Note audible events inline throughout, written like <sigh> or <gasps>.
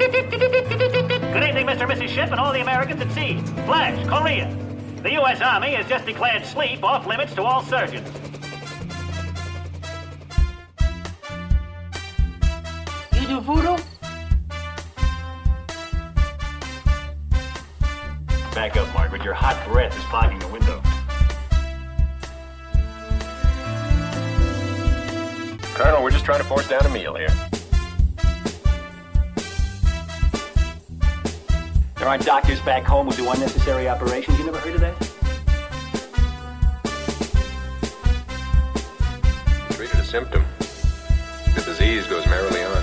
Good evening, Mr. and Mrs. Ship, and all the Americans at sea. Flash, Korea. The U.S. Army has just declared sleep off limits to all surgeons. You do voodoo? Back up, Margaret. Your hot breath is fogging the window. Colonel, we're just trying to force down a meal here. Aren't doctors back home who do unnecessary operations. You never heard of that? Treated a symptom. The disease goes merrily on.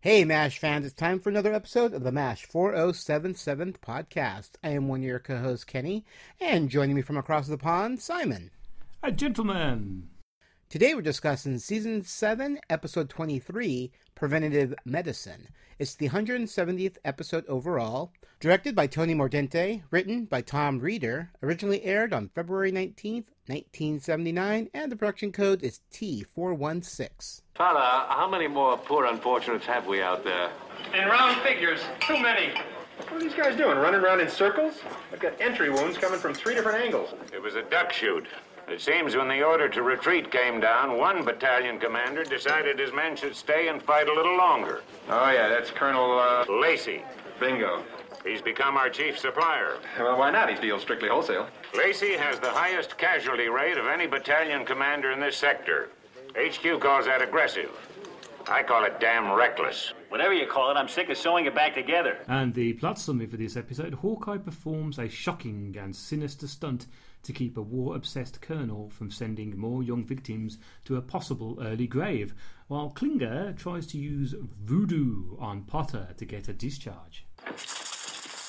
Hey, MASH fans, it's time for another episode of the MASH 4077 podcast. I am one of your co hosts, Kenny, and joining me from across the pond, Simon. A gentleman. Today we're discussing Season 7, Episode 23 Preventative Medicine. It's the 170th episode overall, directed by Tony Mordente, written by Tom Reeder, originally aired on February 19th, 1979, and the production code is T416. Fella, how many more poor unfortunates have we out there? In round figures, too many. What are these guys doing? Running around in circles? I've got entry wounds coming from three different angles. It was a duck shoot. It seems when the order to retreat came down, one battalion commander decided his men should stay and fight a little longer. Oh, yeah, that's Colonel, uh, Lacey. Bingo. He's become our chief supplier. Well, why not? He deals strictly wholesale. Lacey has the highest casualty rate of any battalion commander in this sector. HQ calls that aggressive. I call it damn reckless. Whatever you call it, I'm sick of sewing it back together. And the plot summary for this episode Hawkeye performs a shocking and sinister stunt to keep a war obsessed colonel from sending more young victims to a possible early grave, while Klinger tries to use voodoo on Potter to get a discharge.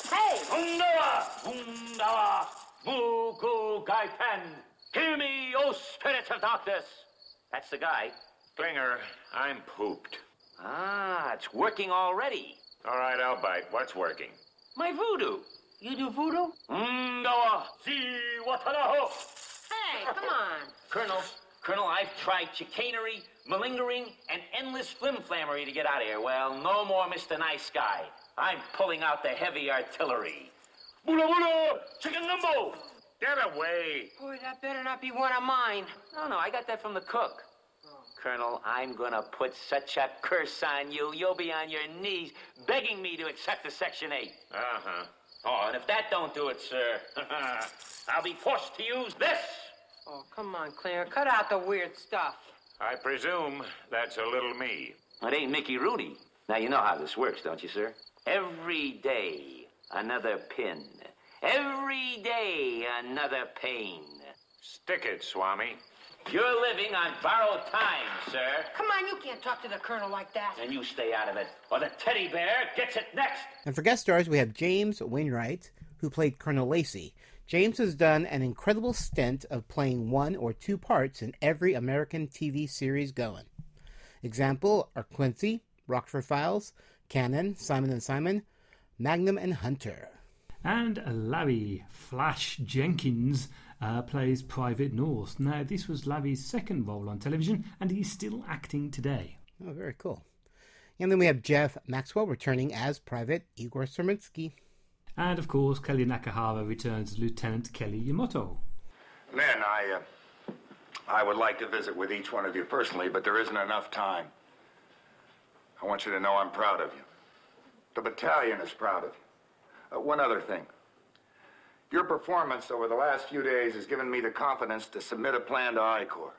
Hey! Undawa! Undawa! Vuku Gaipen! Hear me, O spirits of darkness! That's the guy. Klinger, I'm pooped. Ah, it's working already. All right, I'll bite. What's working? My voodoo. You do voodoo? Undawa! Si Watanaho! Hey, come on. Colonel, Colonel, I've tried chicanery, malingering, and endless flimflammery to get out of here. Well, no more Mr. Nice Guy. I'm pulling out the heavy artillery. Bula Bula! Chicken gumbo! Get away! Boy, that better not be one of mine. No, no, I got that from the cook. Colonel, I'm gonna put such a curse on you, you'll be on your knees begging me to accept the Section 8. Uh huh. Oh, and if that don't do it, sir, <laughs> I'll be forced to use this. Oh, come on, Claire. Cut out the weird stuff. I presume that's a little me. It ain't Mickey Rooney. Now, you know how this works, don't you, sir? Every day, another pin. Every day, another pain. Stick it, Swami. You're living on borrowed time, sir. Come on, you can't talk to the colonel like that. And you stay out of it, or the teddy bear gets it next. And for guest stars, we have James Wainwright, who played Colonel Lacey. James has done an incredible stint of playing one or two parts in every American TV series going. Example are Quincy, Rockford Files, Cannon, Simon and Simon, Magnum and Hunter. And Larry Flash Jenkins uh, plays Private North. Now, this was Larry's second role on television, and he's still acting today. Oh, very cool. And then we have Jeff Maxwell returning as Private Igor Serminsky. And of course, Kelly Nakahara returns as Lieutenant Kelly Yamato. Lynn, I, uh, I would like to visit with each one of you personally, but there isn't enough time. I want you to know I'm proud of you. The battalion is proud of you. Uh, one other thing. Your performance over the last few days has given me the confidence to submit a plan to I Corps.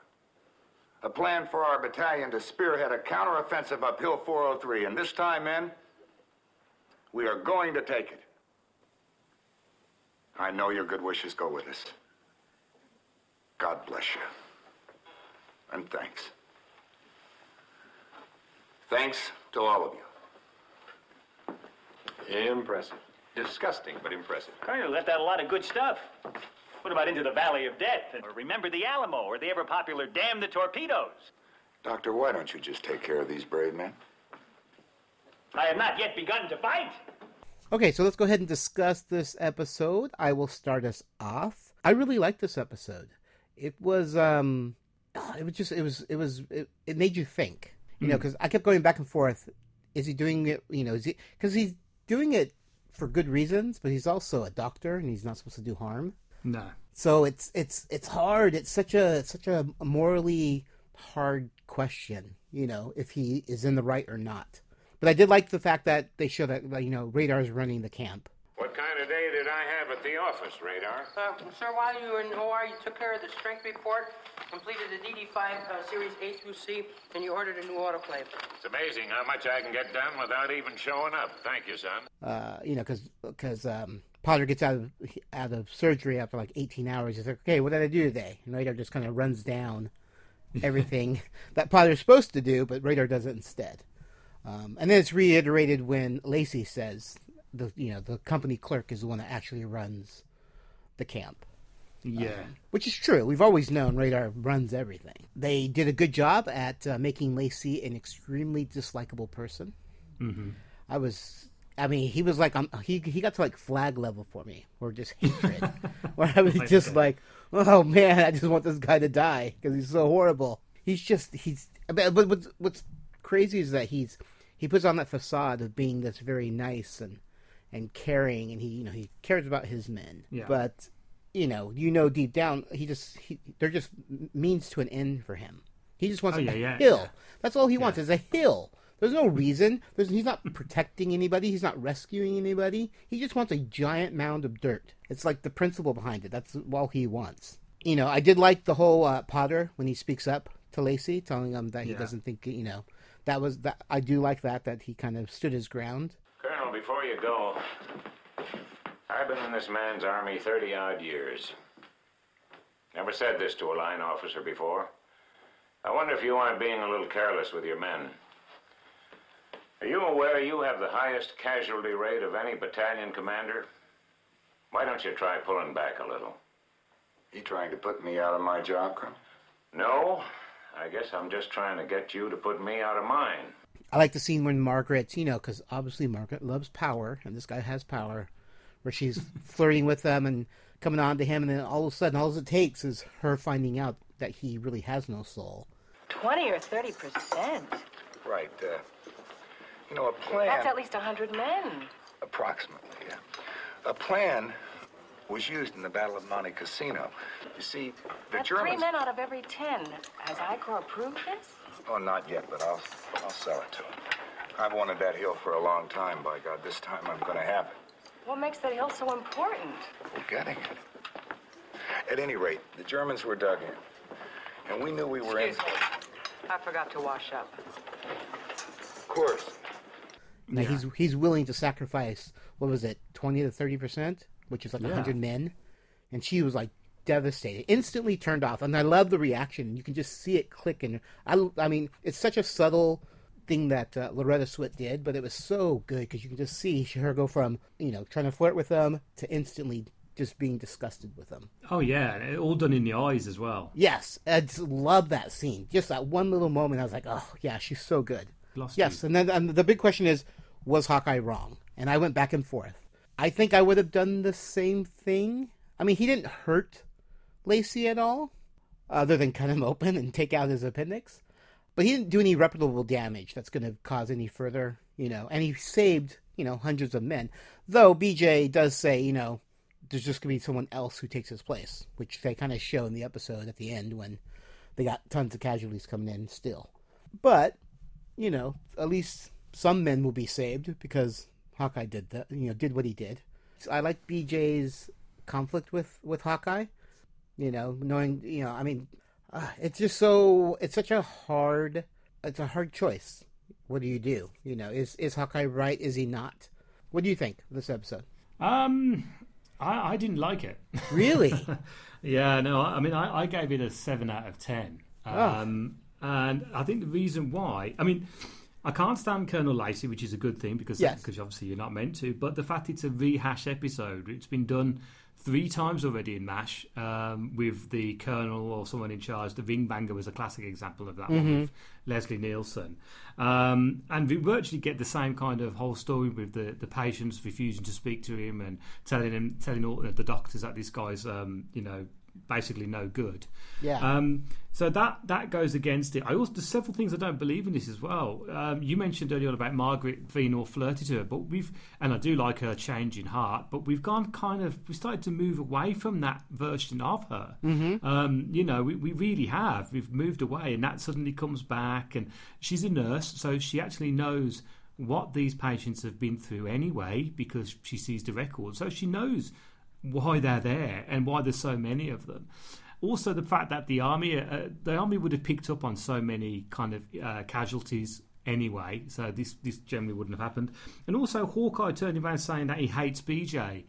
A plan for our battalion to spearhead a counteroffensive up Hill 403. And this time, men, we are going to take it. I know your good wishes go with us. God bless you. And thanks. Thanks to all of you. Impressive. Disgusting, but impressive. Colonel left out a lot of good stuff. What about Into the Valley of Death? Or Remember the Alamo? Or the ever popular Damn the Torpedoes? Doctor, why don't you just take care of these brave men? I have not yet begun to fight. Okay, so let's go ahead and discuss this episode. I will start us off. I really liked this episode. It was um it was just it was it was it, it made you think, you know, because I kept going back and forth. Is he doing it? You know, is he because he's doing it for good reasons, but he's also a doctor and he's not supposed to do harm. No. So it's it's it's hard. It's such a such a morally hard question, you know, if he is in the right or not. But I did like the fact that they show that you know Radar's running the camp. What kind of day did I have at the office, Radar? Uh, sir, while you were in OR, you took care of the strength report, completed the DD5 uh, series A through C, and you ordered a new autoclave. It's amazing how much I can get done without even showing up. Thank you, son. Uh, you know, because because um, Potter gets out of out of surgery after like 18 hours. He's like, okay, what did I do today? And Radar just kind of runs down <laughs> everything that Potter's supposed to do, but Radar does it instead. Um, and then it's reiterated when Lacey says the you know the company clerk is the one that actually runs the camp, Yeah. which is true. We've always known Radar runs everything. They did a good job at uh, making Lacey an extremely dislikable person. hmm I was. I mean, he was like, um, he he got to like flag level for me, or just hatred, <laughs> where I was Like just that. like, oh man, I just want this guy to die because he's so horrible. He's just he's. But but what's what's crazy is that he's he puts on that facade of being this very nice and and caring, and he you know he cares about his men, Yeah. but you know you know deep down he just he, they're just means to an end for him. He just wants Oh, a yeah, hill. yeah. That's all he wants is a hill. There's no reason. There's, he's not protecting anybody. He's not rescuing anybody. He just wants a giant mound of dirt. It's like the principle behind it. That's all he wants. You know, I did like the whole uh, Potter when he speaks up to Lacey, telling him that he doesn't think. You know, that was that. I do like that. That he kind of stood his ground. Colonel, before you go, I've been in this man's army 30 odd years. Never said this to a line officer before. I wonder if you aren't being a little careless with your men. Are you aware you have the highest casualty rate of any battalion commander? Why don't you try pulling back a little? You trying to put me out of my job, Colonel? No, I guess I'm just trying to get you to put me out of mine. I like the scene when Margaret, you know, because obviously Margaret loves power, and this guy has power, where she's <laughs> flirting with them and coming on to him, and then all of a sudden, all it takes is her finding out that he really has no soul. 20 or 30 percent. Right. Uh, you know, a plan. That's at least 100 men. Approximately, yeah. A plan was used in the Battle of Monte Cassino. You see, the That's three men out of every 10. Has I Corps approved this? Oh, not yet, but I'll I'll sell it to him. I've wanted that hill for a long time. By God, this time I'm going to have it. What makes that hill so important? We're getting it. At any rate, the Germans were dug in, and we knew we were in. Excuse me. I forgot to wash up. Of course. Now he's he's willing to sacrifice what was it, twenty to thirty percent, which is like a Yeah. hundred men, and she was like devastated, instantly turned off. And I love the reaction. You can just see it click. And I, I mean, it's such a subtle thing that uh, Loretta Swit did, but it was so good because you can just see her go from you know trying to flirt with them to instantly just being disgusted with them. Oh yeah, all done in the eyes as well. Yes, I just love that scene. Just that one little moment, I was like, oh yeah, she's so good. Lost Yes, and then and the big question is, was Hawkeye wrong? And I went back and forth. I think I would have done the same thing. I mean, he didn't hurt Lacey at all, other than cut him open and take out his appendix. But he didn't do any reputable damage that's going to cause any further, you know. And he saved, you know, hundreds of men. Though BJ does say, you know, there's just going to be someone else who takes his place, which they kind of show in the episode at the end when they got tons of casualties coming in still. But you know, at least some men will be saved because Hawkeye did that. You know, did what he did. So I like BJ's conflict with with Hawkeye. You know, knowing you know, I mean, uh, it's just so it's such a hard it's a hard choice. What do you do? You know, is is Hawkeye right? Is he not? What do you think of this episode? Um, I, I didn't like it. Really? <laughs> yeah, no. I mean, I, I gave it a seven out of ten. Ah. Um, and I think the reason why, I mean, I can't stand Colonel Lacey, which is a good thing because Yes. because obviously you're not meant to. But the fact it's a rehash episode, it's been done three times already in Mash um, with the Colonel or someone in charge. The Ringbanger was a classic example of that one with Leslie Nielsen, um, and we virtually get the same kind of whole story with the the patients refusing to speak to him and telling him telling all the doctors that this guy's um, you know basically no good. Yeah. Um, so that that goes against it. I also there's several things I don't believe in this as well. Um, you mentioned earlier on about Margaret all flirty to her, but we've and I do like her change in heart, but we've gone kind of we started to move away from that version of her. Mhm. Um, you know, we, we really have. We've moved away, and that suddenly comes back. And she's a nurse, so she actually knows what these patients have been through anyway because she sees the records. So she knows why they're there and why there's so many of them. Also, the fact that the army, uh, the army would have picked up on so many kind of uh, casualties anyway, so this this generally wouldn't have happened. And also, Hawkeye turning around saying that he hates BJ.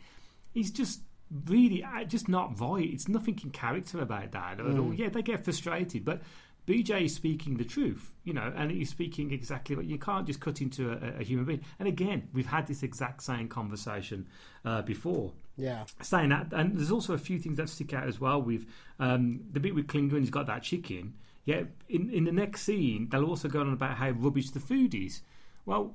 He's just really uh, just not right. It's nothing in character about that at all. Mm. Yeah, they get frustrated, but BJ is speaking the truth, you know, and he's speaking exactly what you can't just cut into a, a human being. And again, we've had this exact same conversation uh, before. Yeah. Saying that, and there's also a few things that stick out as well. With um, the bit with Klinger, and he's got that chicken. Yeah, in in the next scene, they'll also go on about how rubbish the food is. Well,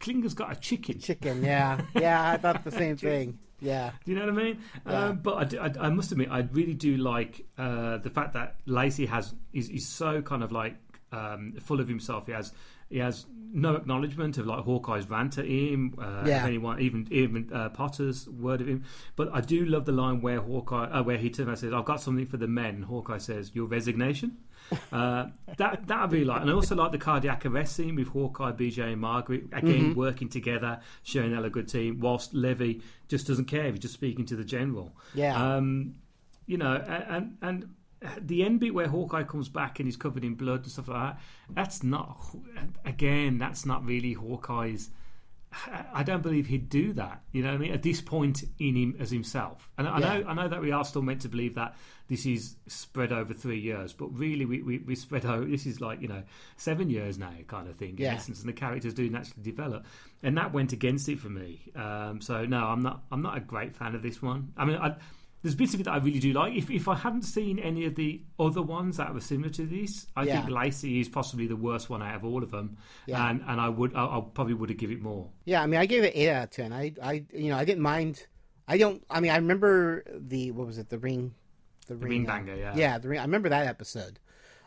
Klinger's got a chicken. Chicken, yeah, yeah. I thought the same <laughs> thing. Yeah. Do you know what I mean? Yeah. Um, but I, do- I, I must admit, I really do like uh, the fact that Lacey has is, is so kind of like um, full of himself. He has he has no acknowledgement of like Hawkeye's rant at him. Uh, Yeah. anyone, even even uh, Potter's word of him. But I do love the line where Hawkeye, uh, where he turns and says, "I've got something for the men." Hawkeye says, "Your resignation." uh, that that I really like, and I also like the cardiac arrest scene with Hawkeye, BJ, and Margaret again Mhm. working together, showing they're a good team. Whilst Levy just doesn't care; he's just speaking to the general. Yeah. Um, you know, and and the end bit where Hawkeye comes back and he's covered in blood and stuff like that. That's not again. That's not really Hawkeye's. I don't believe he'd do that. You know what I mean? At this point in him as himself, and I Yeah. know I know that we are still meant to believe that this is spread over three years, but really we we, we spread over. This is like you know seven years now, kind of thing. In Yeah. essence, and the characters do naturally develop, and that went against it for me. Um, so no, I'm not I'm not a great fan of this one. I mean, I, there's bits of it that I really do like. If if I hadn't seen any of the other ones that were similar to this, I Yeah. think Lacey is possibly the worst one out of all of them. Yeah. And and I would I, I probably would have give it more. Yeah, I mean, I gave it eight out of ten. I, I, you know, I didn't mind. I don't. I mean, I remember the what was it? The ring, the, Ring uh, Banger, yeah. yeah. The ring. I remember that episode.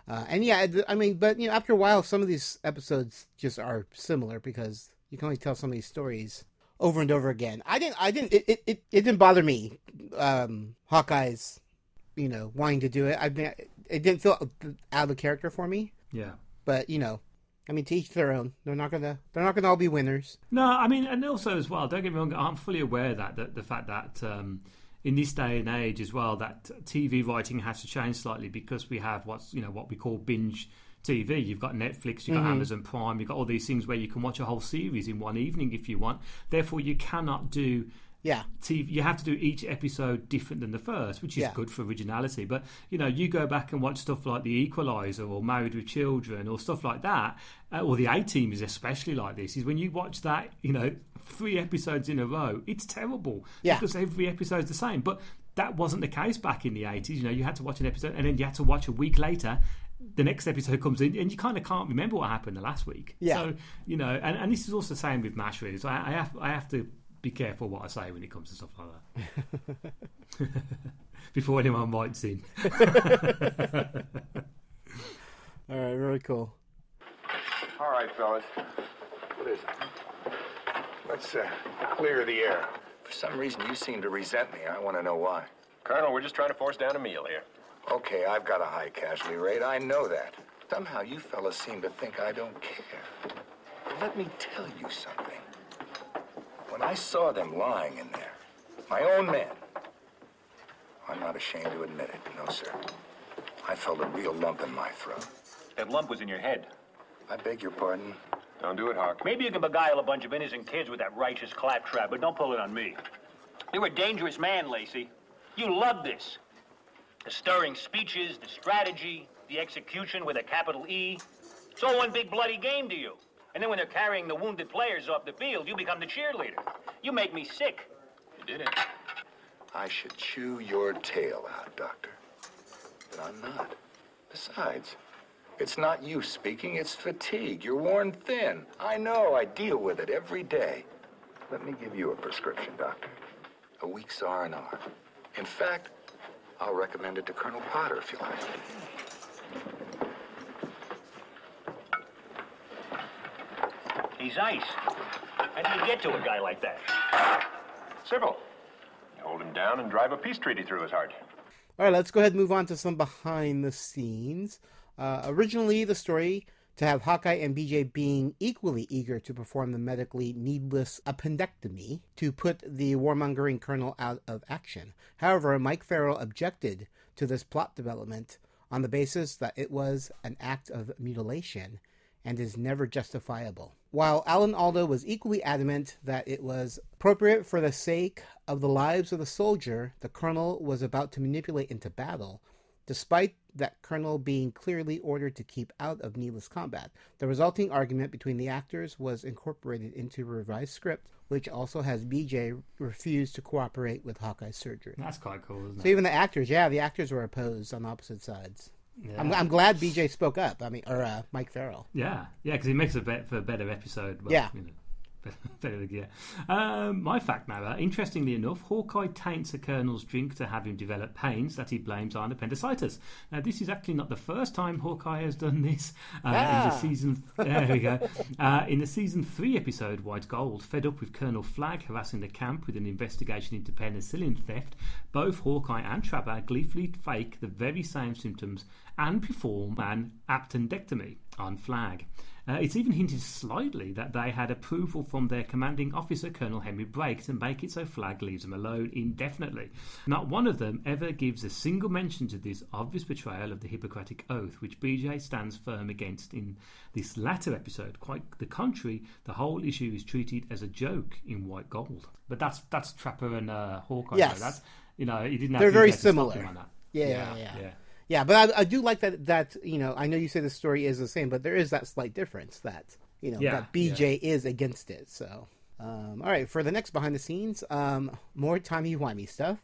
Uh, and yeah, I- I mean, but you know, after a while, some of these episodes just are similar because you can only tell some of these stories over and over again. I didn't. I didn't. It. It, it, it didn't bother me. Um, Hawkeye's, you know, wanting to do it. I mean, it didn't feel out of character for me. Yeah. But you know, I mean, to each their own. They're not gonna. They're not gonna all be winners. No, I mean, and also as well, don't get me wrong, I'm fully aware that, that the fact that um, in this day and age as well, that TV writing has to change slightly because we have what's you know what we call binge TV. You've got Netflix, you've got Mhm. Amazon Prime, you've got all these things where you can watch a whole series in one evening if you want. Therefore, you cannot do Yeah. TV. You have to do each episode different than the first, which is Yeah. good for originality. But you know, you go back and watch stuff like The Equalizer or Married with Children or stuff like that, uh, or The A Team is especially like this. Is when you watch that, you know, three episodes in a row, it's terrible Yeah. because every episode's the same. But that wasn't the case back in the eighties. You know, you had to watch an episode and then you had to watch a week later. The next episode comes in, and you kind of can't remember what happened the last week. Yeah. So you know, and, and this is also the same with Mash. Really, so I, I have I have to be careful what I say when it comes to stuff like that. <laughs> Before anyone bites in. <laughs> All right, very cool. All right, fellas. What is it? Let's uh, clear the air. For some reason, you seem to resent me. I want to know why. Colonel, we're just trying to force down a meal here. Okay, I've got a high casualty rate. I know that. Somehow you fellas seem to think I don't care. But let me tell you something. When I saw them lying in there, my own men, I'm not ashamed to admit it. No, sir. I felt a real lump in my throat. That lump was in your head. I beg your pardon. Don't do it, Hawk. Maybe you can beguile a bunch of innocent kids with that righteous claptrap, but don't pull it on me. You're a dangerous man, Lacey. You love this. The stirring speeches, the strategy, the execution with a capital E. It's all one big bloody game to you. And then when they're carrying the wounded players off the field, you become the cheerleader. You make me sick. You did it. I should chew your tail out, Doctor. But I'm not. Besides, it's not you speaking, it's fatigue. You're worn thin. I know, I deal with it every day. Let me give you a prescription, Doctor. A week's R&R. In fact, I'll recommend it to Colonel Potter if you like. He's ice. How do you get to a guy like that? Civil. Hold him down and drive a peace treaty through his heart. All right, let's go ahead and move on to some behind the scenes. Uh, originally, the story to have Hawkeye and BJ being equally eager to perform the medically needless appendectomy to put the warmongering colonel out of action. However, Mike Farrell objected to this plot development on the basis that it was an act of mutilation and is never justifiable. While Alan Alda was equally adamant that it was appropriate for the sake of the lives of the soldier the colonel was about to manipulate into battle, despite that colonel being clearly ordered to keep out of needless combat. The resulting argument between the actors was incorporated into a revised script, which also has BJ refuse to cooperate with Hawkeye's surgery. That's quite cool, isn't So it? even the actors, yeah, the actors were opposed on opposite sides. Yeah. I'm, I'm glad BJ spoke up. I mean, or uh, Mike Farrell. Yeah, yeah, because he makes a bet for a better episode. Well, Yeah. you know, better, better, yeah. Um, my fact now, interestingly enough, Hawkeye taints a colonel's drink to have him develop pains that he blames on appendicitis. Now, this is actually not the first time Hawkeye has done this. Uh, In the season, there we go. Uh, in the season three episode, White Gold, fed up with Colonel Flagg harassing the camp with an investigation into penicillin theft, both Hawkeye and Trapper gleefully fake the very same symptoms and perform an appendectomy on Flagg. Uh, it's even hinted slightly that they had approval from their commanding officer, Colonel Henry Blake, to make it so Flagg leaves them alone indefinitely. Not one of them ever gives a single mention to this obvious betrayal of the Hippocratic Oath, which BJ stands firm against in this latter episode. Quite the contrary, the whole issue is treated as a joke in White Gold. But that's that's Trapper and uh, Hawkeye. Yes. though. that's you know he didn't. Have They're very to stop him similar. Yeah, yeah, yeah, yeah. Yeah, but I, I do like that. That you know, I know you say the story is the same, but there is that slight difference that you know Yeah, that BJ is against it. So, um, all right, for the next behind the scenes, um, more timey wimey stuff.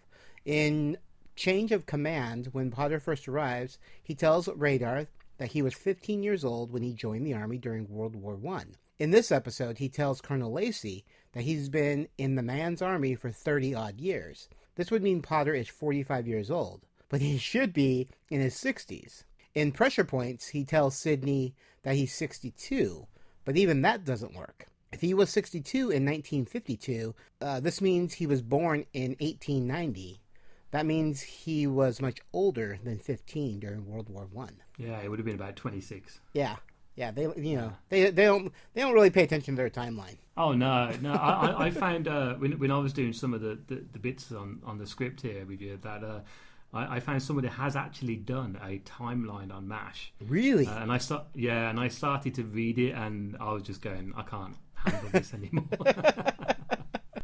In Change of Command, when Potter first arrives, he tells Radar that he was 15 years old when he joined the army during World War One. In this episode, he tells Colonel Lacey that he's been in the man's army for 30 odd years. This would mean Potter is 45 years old, but he should be in his 60s. In Pressure Points, he tells Sidney that he's 62, but even that doesn't work. If he was 62 in 1952, uh, this means he was born in 1890. That means he was much older than 15 during World War One. Yeah, it would have been about twenty six. Yeah, yeah. They, you know, they they don't they don't really pay attention to their timeline. Oh no, no! I, I, I found uh, when when I was doing some of the, the, the bits on, on the script here with you that uh, I, I found somebody has actually done a timeline on Mash. Really? Uh, and I start yeah, and I started to read it, and I was just going, I can't handle this <laughs> anymore. <laughs>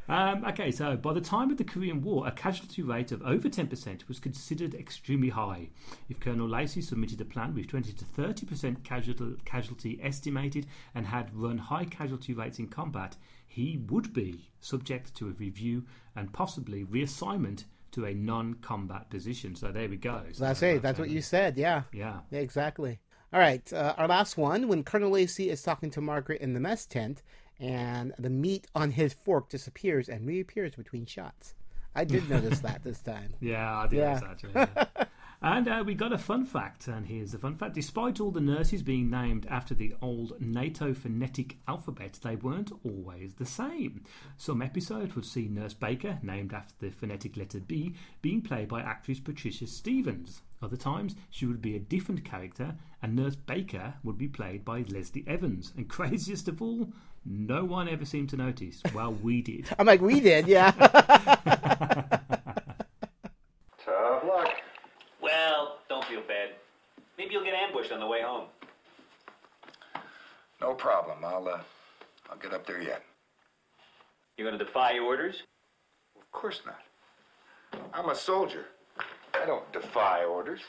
Um, okay, so by the time of the Korean War, a casualty rate of over 10% was considered extremely high. If Colonel Lacey submitted a plan with 20 to 30% casualty, casualty estimated and had run high casualty rates in combat, he would be subject to a review and possibly reassignment to a non combat position. So there we go. So that's it. That's what you said. Yeah. Yeah. Yeah, exactly. All right. Uh, our last one when Colonel Lacey is talking to Margaret in the mess tent and the meat on his fork disappears and reappears between shots. I did notice that <laughs> this time. Yeah, I did Yeah. notice actually. yeah. And uh, we got a fun fact, and here's the fun fact. Despite all the nurses being named after the old NATO phonetic alphabet, they weren't always the same. Some episodes would see Nurse Baker, named after the phonetic letter B, being played by actress Patricia Stevens. Other times, she would be a different character, and Nurse Baker would be played by Leslie Evans. And <laughs> craziest of all, no one ever seemed to notice. Well, we did. <laughs> I'm like, we did, yeah. <laughs> Tough luck. Well, don't feel bad. Maybe you'll get ambushed on the way home. No problem. I'll, uh, I'll get up there yet. You're going to defy orders? Of course not. I'm a soldier. I don't defy orders.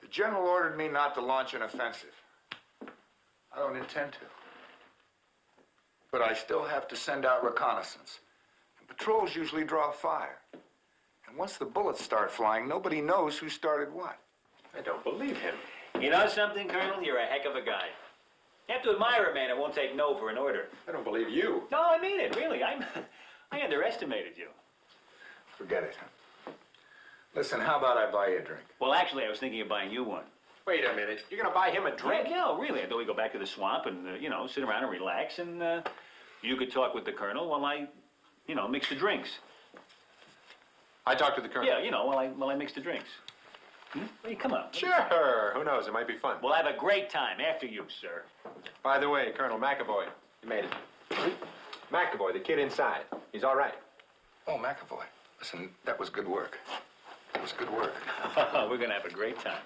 The general ordered me not to launch an offensive. I don't intend to. But I still have to send out reconnaissance. And patrols usually draw fire. And once the bullets start flying, nobody knows who started what. I don't believe him. You know something, Colonel? You're a heck of a guy. You have to admire a man that won't take no for an order. I don't believe you. No, I mean it, really. I'm, <laughs> I underestimated you. Forget it. Listen, how about I buy you a drink? Well, actually, I was thinking of buying you one. Wait a minute. You're gonna buy him a drink? Yeah, no, really. I thought we'd go back to the swamp and, uh, you know, sit around and relax, and uh, you could talk with the colonel while I, you know, mix the drinks. I talked to the colonel. Yeah, you know, while I while I mix the drinks. Hmm? Hey, come on. Sure. Who knows? It might be fun. We'll have a great time after you, sir. By the way, Colonel McAvoy, you made it. McAvoy, the kid inside. He's all right. Oh, McAvoy. Listen, that was good work. It was good work. <laughs> We're gonna have a great time.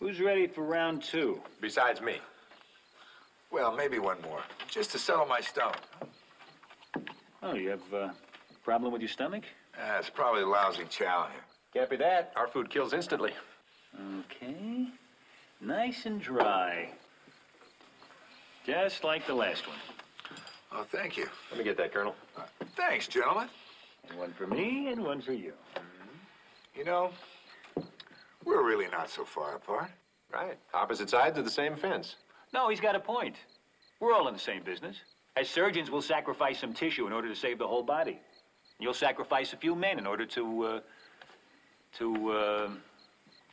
Who's ready for round two? Besides me. Well, maybe one more. Just to settle my stone. Oh, you have uh, a problem with your stomach? Ah, it's probably lousy chow here. Can't be that. Our food kills instantly. Okay. Nice and dry. Just like the last one. Oh, thank you. Let me get that, Colonel. Thanks, gentlemen. One for me and one for you. You know, we're really not so far apart. Right. Opposite sides of the same fence. No, he's got a point. We're all in the same business. As surgeons, we'll sacrifice some tissue in order to save the whole body. You'll sacrifice a few men in order to, uh, to, uh,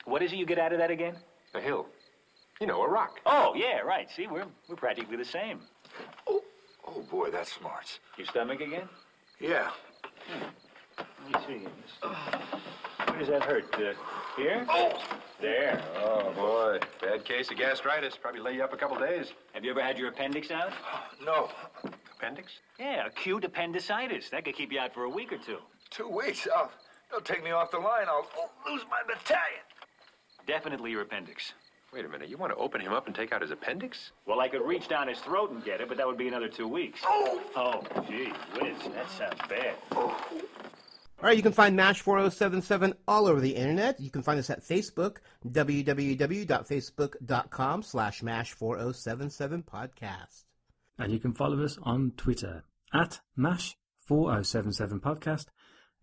what is it you get out of that again? A hill. You know, a rock. Oh, yeah, right. See, we're, we're practically the same. Oh, oh boy, that's smart. Your stomach again? Yeah. Let me see. Where does that hurt? Uh, here? Oh! There. Oh, boy. Bad case of gastritis. Probably lay you up a couple days. Have you ever had your appendix out? <gasps> No. Appendix? Yeah, acute appendicitis. That could keep you out for a week or two. Two weeks. Oh, I'll, they'll take me off the line. I'll oh, lose my battalion. Definitely your appendix. Wait a minute. You want to open him up and take out his appendix? Well, I could reach down his throat and get it, but that would be another two weeks. Oh! Oh, gee whiz. That sounds bad. Oh. All right, you can find MASH 4077 all over the internet. You can find us at Facebook, www.facebook.com slash MASH 4077 podcast. And you can follow us on Twitter at MASH4077 podcast.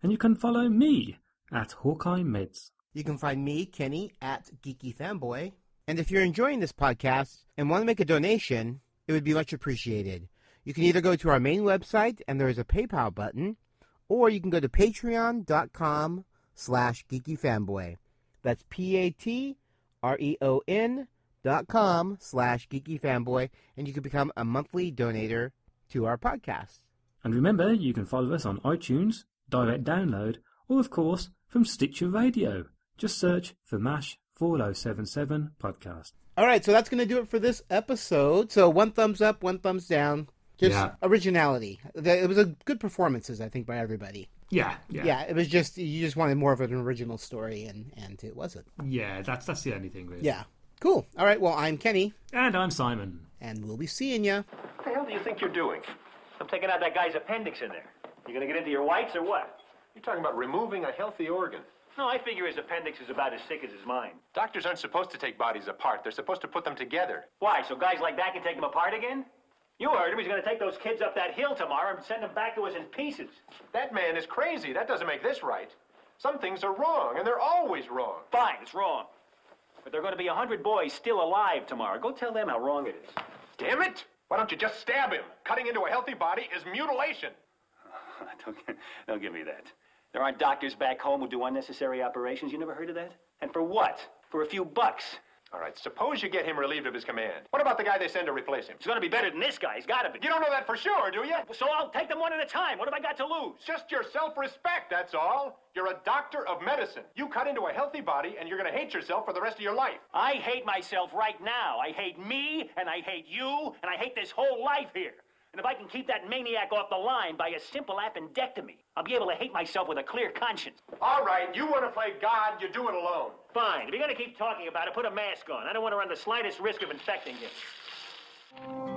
And you can follow me at Hawkeye Meds. You can find me, Kenny, at Geeky Fanboy. And if you're enjoying this podcast and want to make a donation, it would be much appreciated. You can either go to our main website and there is a PayPal button, or you can go to patreon.com slash geekyfanboy. That's P-A-T-R-E-O-N dot com slash geekyfanboy, and you can become a monthly donator to our podcast. And remember, you can follow us on iTunes, direct download, or of course, from Stitcher Radio. Just search for MASH 4077 podcast. All right, so that's going to do it for this episode. So one thumbs up, one thumbs down. Just Yeah. originality. It was a good performances, I think, by everybody. Yeah, yeah. Yeah, it was just you just wanted more of an original story, and and it wasn't. Yeah, that's that's the only thing really. Yeah, cool. All right, well, I'm Kenny, And I'm Simon. and we'll be seeing you. What the hell do you think you're doing? I'm taking out that guy's appendix in there. You gonna get into your whites or what? You're talking about removing a healthy organ. No, I figure his appendix is about as sick as his mind. Doctors aren't supposed to take bodies apart. They're supposed to put them together. Why, so guys like that can take them apart again? You heard him. He's gonna take those kids up that hill tomorrow and send them back to us in pieces. That man is crazy. That doesn't make this right. Some things are wrong, and they're always wrong. Fine, it's wrong. But there are gonna be a hundred boys still alive tomorrow. Go tell them how wrong it is. Damn it! Why don't you just stab him? Cutting into a healthy body is mutilation. <laughs> don't, don't give me that. There aren't doctors back home who do unnecessary operations. You never heard of that? And for what? For a few bucks. All right, suppose you get him relieved of his command. What about the guy they send to replace him? He's gonna be better than this guy. He's gotta be. You don't know that for sure, do you? So I'll take them one at a time. What have I got to lose? Just your self-respect, that's all. You're a doctor of medicine. You cut into a healthy body, and you're going to hate yourself for the rest of your life. I hate myself right now. I hate me, and I hate you, and I hate this whole life here. And if I can keep that maniac off the line by a simple appendectomy, I'll be able to hate myself with a clear conscience. All right, you want to play God, you do it alone. Fine. If you're going to keep talking about it, put a mask on. I don't want to run the slightest risk of infecting him.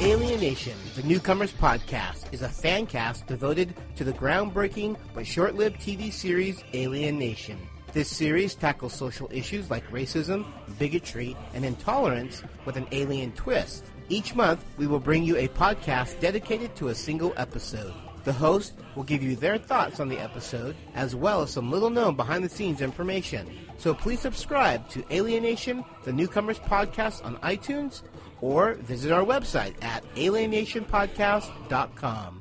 Alien Nation, the Newcomers Podcast, is a fan cast devoted to the groundbreaking but short lived TV series Alien Nation. This series tackles social issues like racism, bigotry, and intolerance with an alien twist. Each month, we will bring you a podcast dedicated to a single episode. The host will give you their thoughts on the episode, as well as some little known behind the scenes information. So please subscribe to Alien Nation, the Newcomers Podcast on iTunes, or visit our website at alienationpodcast.com.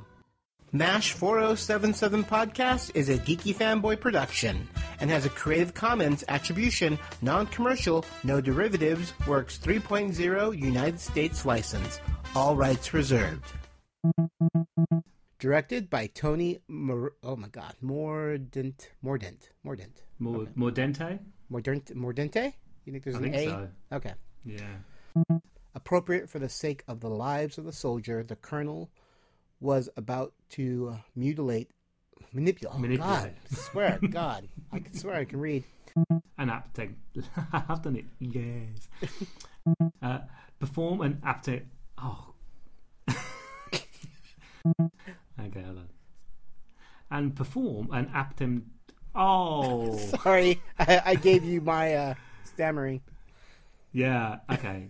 MASH 4077 Podcast is a geeky fanboy production and has a Creative Commons Attribution, Non-Commercial, No Derivatives, Works 3.0 United States license. All rights reserved. Directed by Tony Mor- Oh my god, Mordent. Mordent. Mordent. Mordente? Mordent. Mordente? You think there's I an think A? so. Okay. Yeah. Appropriate for the sake of the lives of the soldier, the colonel was about to mutilate, manipulate. Oh, God, I swear, God, I can swear I can read. An aptec. <laughs> I've done it. Yes. <laughs> uh, perform an aptec. Oh. <laughs> okay, hold on. And perform an aptem. Oh. Sorry, I, I gave you my uh, stammering. Yeah, okay.